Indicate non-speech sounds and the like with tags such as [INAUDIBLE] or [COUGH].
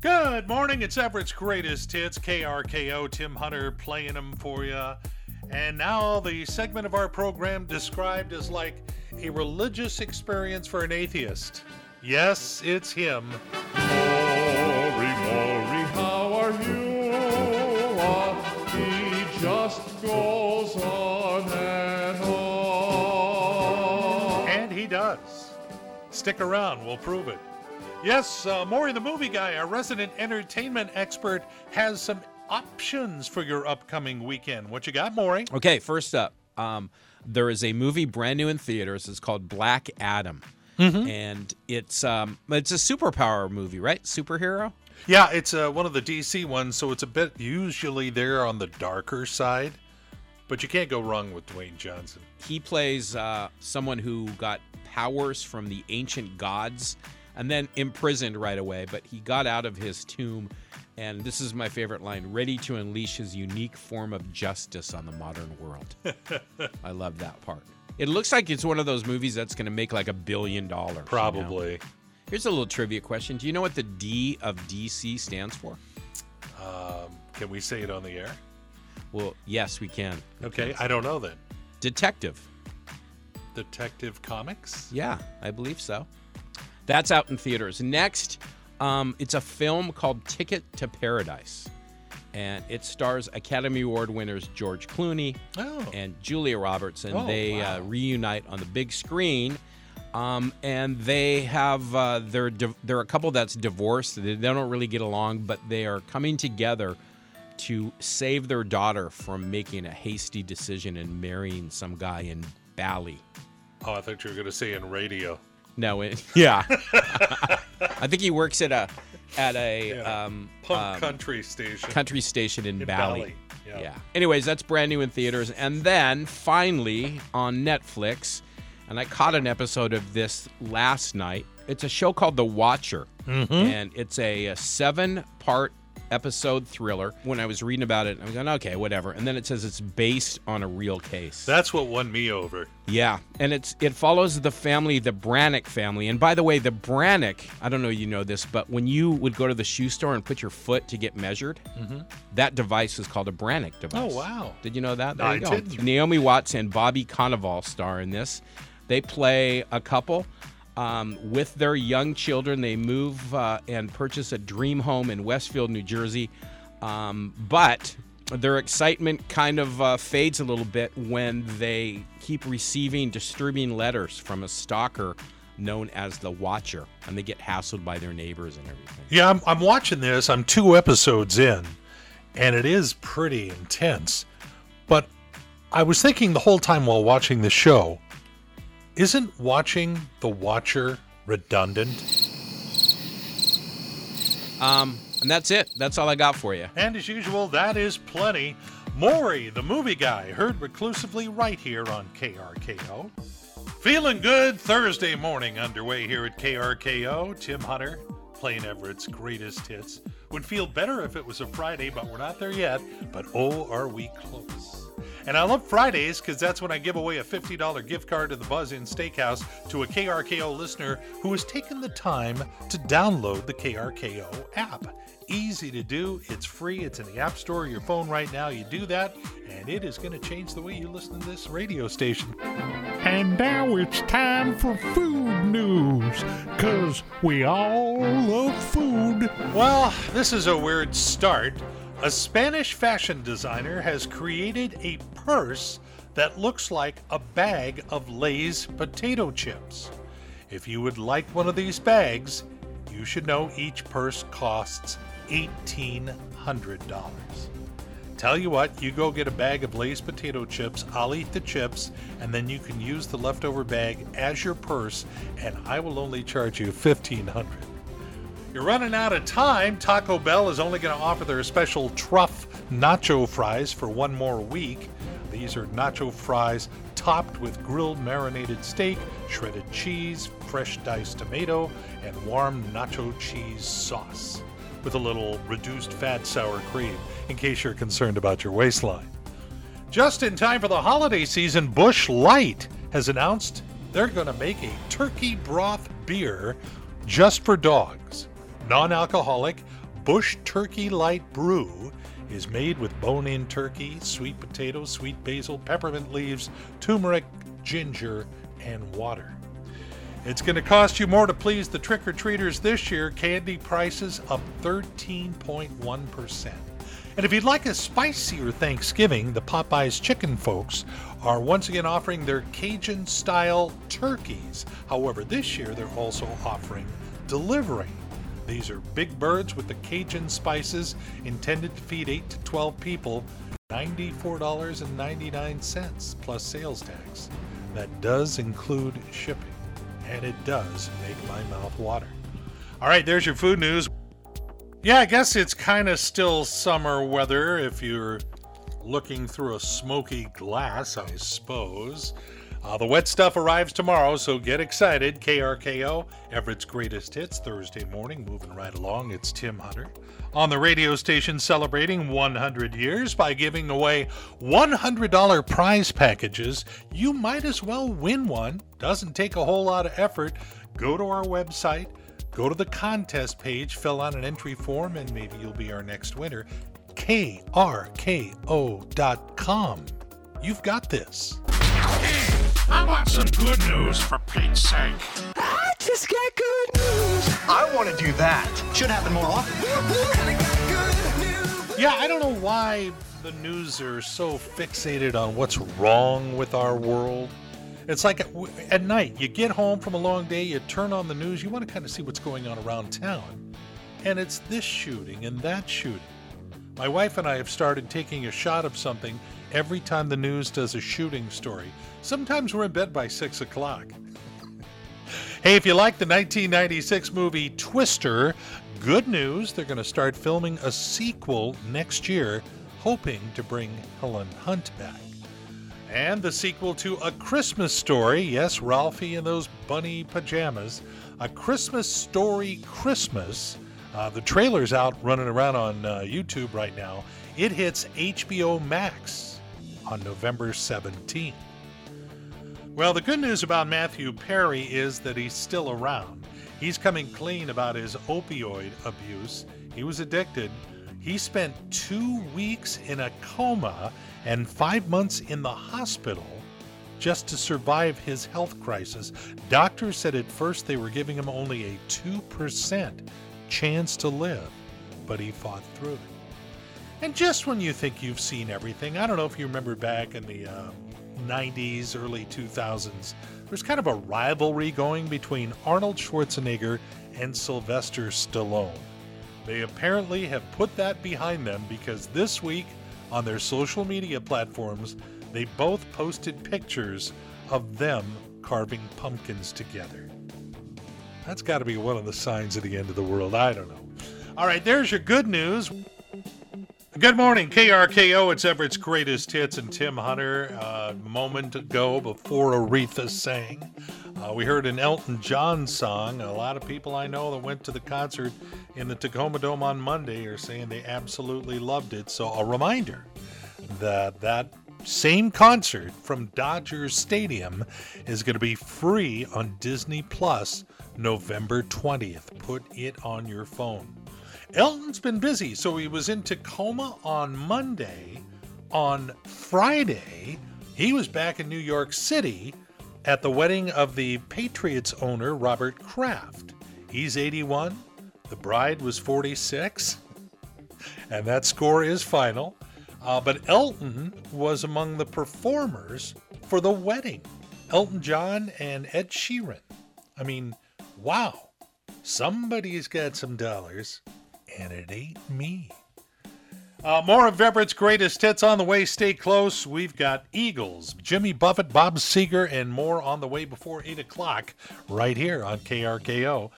Good morning. It's Everett's greatest hits, KRKO. Tim Hunter playing them for you. And now the segment of our program described as like a religious experience for an atheist. Yes, it's him. Maury, Maury, how are you? Ah, he just goes on and on. And he does. Stick around, we'll prove it. Yes, uh, Maury the movie guy, our resident entertainment expert, has some options for your upcoming weekend. What you got, Maury? Okay, first up, um, there is a movie brand new in theaters. It's called Black Adam, and it's um, it's a superpower movie, right? Superhero. Yeah, it's uh, one of the DC ones, so it's a bit usually there on the darker side, but you can't go wrong with Dwayne Johnson. He plays uh, someone who got powers from the ancient gods and then imprisoned right away, but he got out of his tomb. And this is my favorite line ready to unleash his unique form of justice on the modern world. [LAUGHS] I love that part. It looks like it's one of those movies that's going to make like a billion dollars. you know? Probably. Here's a little trivia question. Do you know what the D of DC stands for? Um, can we say it on the air? Well, yes, we can. Okay, I don't know then. Detective. Detective Comics? Yeah, I believe so. That's out in theaters. Next, um, it's a film called Ticket to Paradise. And it stars Academy Award winners George Clooney Oh. and Julia Roberts, and Oh, they wow. uh, reunite on the big screen. Um, and they have uh, they're div- they're a couple that's divorced. They, they don't really get along, but they are coming together to save their daughter from making a hasty decision and marrying some guy in Bali. Oh, I thought you were going to say in radio. No, it, [LAUGHS] [LAUGHS] yeah. I think he works at a at a Yeah. um, Punk um, country station. country station in, In Bali. Bali, yeah. Yeah. Anyways, that's brand new in theaters, and then finally on Netflix, and I caught an episode of this last night. It's a show called The Watcher, Mm-hmm. and it's a, a seven-part episode thriller. When I was reading about it, I was going, okay, whatever. And then it says it's based on a real case. That's what won me over. Yeah, and it's it follows the family, the Brannock family. And by the way, the Brannock, I don't know you know this, but when you would go to the shoe store and put your foot to get measured, mm-hmm. that device is called a Brannock device. Oh, wow. Did you know that? There I you go. didn't. Naomi Watts and Bobby Cannavale star in this. They play a couple. Um, with their young children, they move uh, and purchase a dream home in Westfield, New Jersey. Um, but their excitement kind of uh, fades a little bit when they keep receiving disturbing letters from a stalker known as the Watcher, and they get hassled by their neighbors and everything. Yeah, I'm, I'm watching this. I'm two episodes in, and it is pretty intense. But I was thinking the whole time while watching the show, isn't watching The Watcher redundant? Um, and that's it. That's all I got for you. And as usual, that is plenty. Maury, the movie guy, heard reclusively right here on KRKO. Feeling good Thursday morning underway here at KRKO. Tim Hunter playing Everett's greatest hits. Would feel better if it was a Friday, but we're not there yet. But oh, are we close. And I love Fridays because that's when I give away a $50 gift card to the Buzz Inn Steakhouse to a KRKO listener who has taken the time to download the KRKO app. Easy to do, it's free, it's in the App Store your phone right now. You do that, and it is going to change the way you listen to this radio station. And now it's time for food news, cause we all love food. Well, this is a weird start. A Spanish fashion designer has created a purse that looks like a bag of Lay's potato chips. If you would like one of these bags, you should know each purse costs $1,800. Tell you what, you go get a bag of Lay's potato chips, I'll eat the chips, and then you can use the leftover bag as your purse, and I will only charge you $1,500. You're running out of time. Taco Bell is only going to offer their special truff nacho fries for one more week. These are nacho fries topped with grilled marinated steak, shredded cheese, fresh diced tomato, and warm nacho cheese sauce with a little reduced fat sour cream in case you're concerned about your waistline. Just in time for the holiday season, Busch Light has announced they're going to make a turkey broth beer just for dogs. Non alcoholic, Busch Turkey Light Brew is made with bone in turkey, sweet potatoes, sweet basil, peppermint leaves, turmeric, ginger, and water. It's going to cost you more to please the trick or treaters this year. Candy prices up 13.1%. And if you'd like a spicier Thanksgiving, the Popeyes chicken folks are once again offering their Cajun style turkeys. However, this year they're also offering delivery. These are big birds with the Cajun spices intended to feed 8 to 12 people, $94.99 plus sales tax. That does include shipping, and it does make my mouth water. All right, there's your food news. Yeah, I guess it's kind of still summer weather if you're looking through a smoky glass, I suppose. Uh, the wet stuff arrives tomorrow, so get excited. KRKO, Everett's Greatest Hits, Thursday morning, moving right along. It's Tim Hunter on the radio station celebrating 100 years by giving away $100 prize packages. You might as well win one. Doesn't take a whole lot of effort. Go to our website, go to the contest page, fill out an entry form, and maybe you'll be our next winner. KRKO.com. You've got this. I want some good news for Pete's sake. I just got good news. I want to do that. Should happen more often. Yeah, I don't know why the news are so fixated on what's wrong with our world. It's like at, at night, you get home from a long day, you turn on the news, you want to kind of see what's going on around town. And it's this shooting and that shooting. My wife and I have started taking a shot of something every time the news does a shooting story. Sometimes we're in bed by 6 o'clock. [LAUGHS] hey, if you like the 1996 movie Twister, good news, they're going to start filming a sequel next year, hoping to bring Helen Hunt back. And the sequel to A Christmas Story, yes, Ralphie in those bunny pajamas, A Christmas Story Christmas. Uh, the trailer's out running around on uh, YouTube right now. It hits HBO Max on November 17th. Well, the good news about Matthew Perry is that he's still around. He's coming clean about his opioid abuse. He was addicted. He spent two weeks in a coma and five months in the hospital just to survive his health crisis. Doctors said at first they were giving him only a 2% chance to live, but he fought through it. And just when you think you've seen everything, I don't know if you remember back in the uh, 90s, early 2000s, there's kind of a rivalry going between Arnold Schwarzenegger and Sylvester Stallone. They apparently have put that behind them because this week on their social media platforms, they both posted pictures of them carving pumpkins together. That's got to be one of the signs of the end of the world. I don't know. All right, there's your good news. Good morning, KRKO. It's Everett's greatest hits and Tim Hunter. Uh, a moment ago, before Aretha sang, uh, we heard an Elton John song. A lot of people I know that went to the concert in the Tacoma Dome on Monday are saying they absolutely loved it. So, a reminder that that same concert from Dodgers Stadium is going to be free on Disney Plus November 20th. Put it on your phone. Elton's been busy, so he was in Tacoma on Monday. On Friday, he was back in New York City at the wedding of the Patriots owner, Robert Kraft. He's 81, the bride was 46, and that score is final. Uh, but Elton was among the performers for the wedding. Elton John and Ed Sheeran. I mean, wow, somebody's got some dollars and it ain't me. Uh, more of Everett's greatest hits on the way. Stay close. We've got Eagles, Jimmy Buffett, Bob Seger, and more on the way before 8 o'clock right here on KRKO.